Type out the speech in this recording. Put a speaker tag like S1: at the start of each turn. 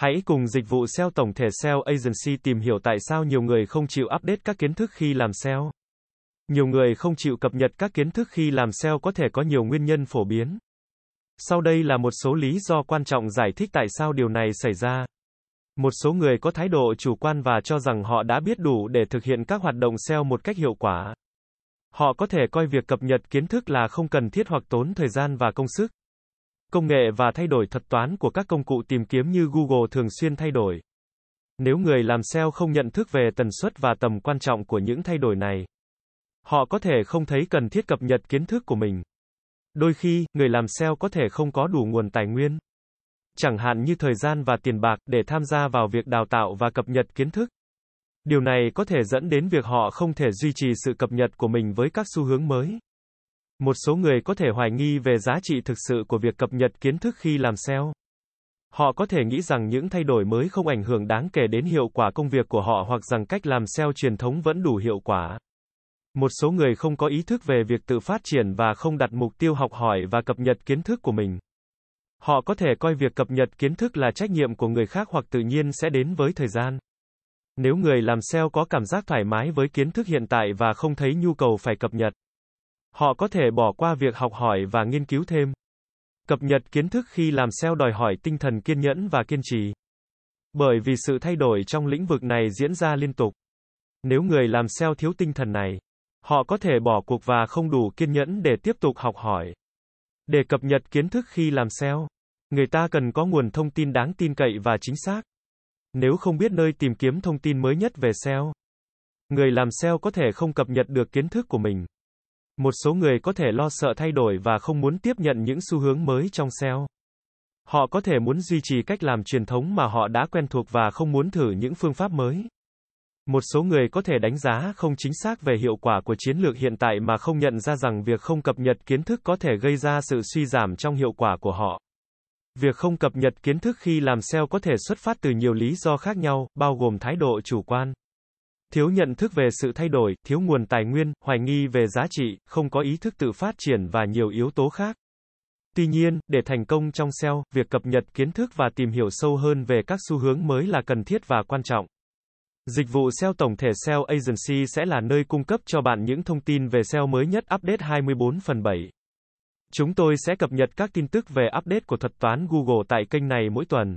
S1: Hãy cùng dịch vụ SEO tổng thể SEO Agency tìm hiểu tại sao nhiều người không chịu update các kiến thức khi làm SEO. Nhiều người không chịu cập nhật các kiến thức khi làm SEO có thể có nhiều nguyên nhân phổ biến. Sau đây là một số lý do quan trọng giải thích tại sao điều này xảy ra. Một số người có thái độ chủ quan và cho rằng họ đã biết đủ để thực hiện các hoạt động SEO một cách hiệu quả. Họ có thể coi việc cập nhật kiến thức là không cần thiết hoặc tốn thời gian và công sức. Công nghệ và thay đổi thuật toán của các công cụ tìm kiếm như Google thường xuyên thay đổi. Nếu người làm SEO không nhận thức về tần suất và tầm quan trọng của những thay đổi này, họ có thể không thấy cần thiết cập nhật kiến thức của mình. Đôi khi, người làm SEO có thể không có đủ nguồn tài nguyên, chẳng hạn như thời gian và tiền bạc để tham gia vào việc đào tạo và cập nhật kiến thức. Điều này có thể dẫn đến việc họ không thể duy trì sự cập nhật của mình với các xu hướng mới. Một số người có thể hoài nghi về giá trị thực sự của việc cập nhật kiến thức khi làm SEO. Họ có thể nghĩ rằng những thay đổi mới không ảnh hưởng đáng kể đến hiệu quả công việc của họ hoặc rằng cách làm SEO truyền thống vẫn đủ hiệu quả. Một số người không có ý thức về việc tự phát triển và không đặt mục tiêu học hỏi và cập nhật kiến thức của mình. Họ có thể coi việc cập nhật kiến thức là trách nhiệm của người khác hoặc tự nhiên sẽ đến với thời gian. Nếu người làm SEO có cảm giác thoải mái với kiến thức hiện tại và không thấy nhu cầu phải cập nhật, họ có thể bỏ qua việc học hỏi và nghiên cứu thêm. Cập nhật kiến thức khi làm SEO đòi hỏi tinh thần kiên nhẫn và kiên trì. Bởi vì sự thay đổi trong lĩnh vực này diễn ra liên tục. Nếu người làm SEO thiếu tinh thần này, họ có thể bỏ cuộc và không đủ kiên nhẫn để tiếp tục học hỏi. Để cập nhật kiến thức khi làm SEO, người ta cần có nguồn thông tin đáng tin cậy và chính xác. Nếu không biết nơi tìm kiếm thông tin mới nhất về SEO, người làm SEO có thể không cập nhật được kiến thức của mình. Một số người có thể lo sợ thay đổi và không muốn tiếp nhận những xu hướng mới trong SEO. Họ có thể muốn duy trì cách làm truyền thống mà họ đã quen thuộc và không muốn thử những phương pháp mới. Một số người có thể đánh giá không chính xác về hiệu quả của chiến lược hiện tại mà không nhận ra rằng việc không cập nhật kiến thức có thể gây ra sự suy giảm trong hiệu quả của họ. Việc không cập nhật kiến thức khi làm SEO có thể xuất phát từ nhiều lý do khác nhau, bao gồm thái độ chủ quan, thiếu nhận thức về sự thay đổi, thiếu nguồn tài nguyên, hoài nghi về giá trị, không có ý thức tự phát triển và nhiều yếu tố khác. Tuy nhiên, để thành công trong SEO, việc cập nhật kiến thức và tìm hiểu sâu hơn về các xu hướng mới là cần thiết và quan trọng. Dịch vụ SEO tổng thể SEO Agency sẽ là nơi cung cấp cho bạn những thông tin về SEO mới nhất update 24 phần 7. Chúng tôi sẽ cập nhật các tin tức về update của thuật toán Google tại kênh này mỗi tuần.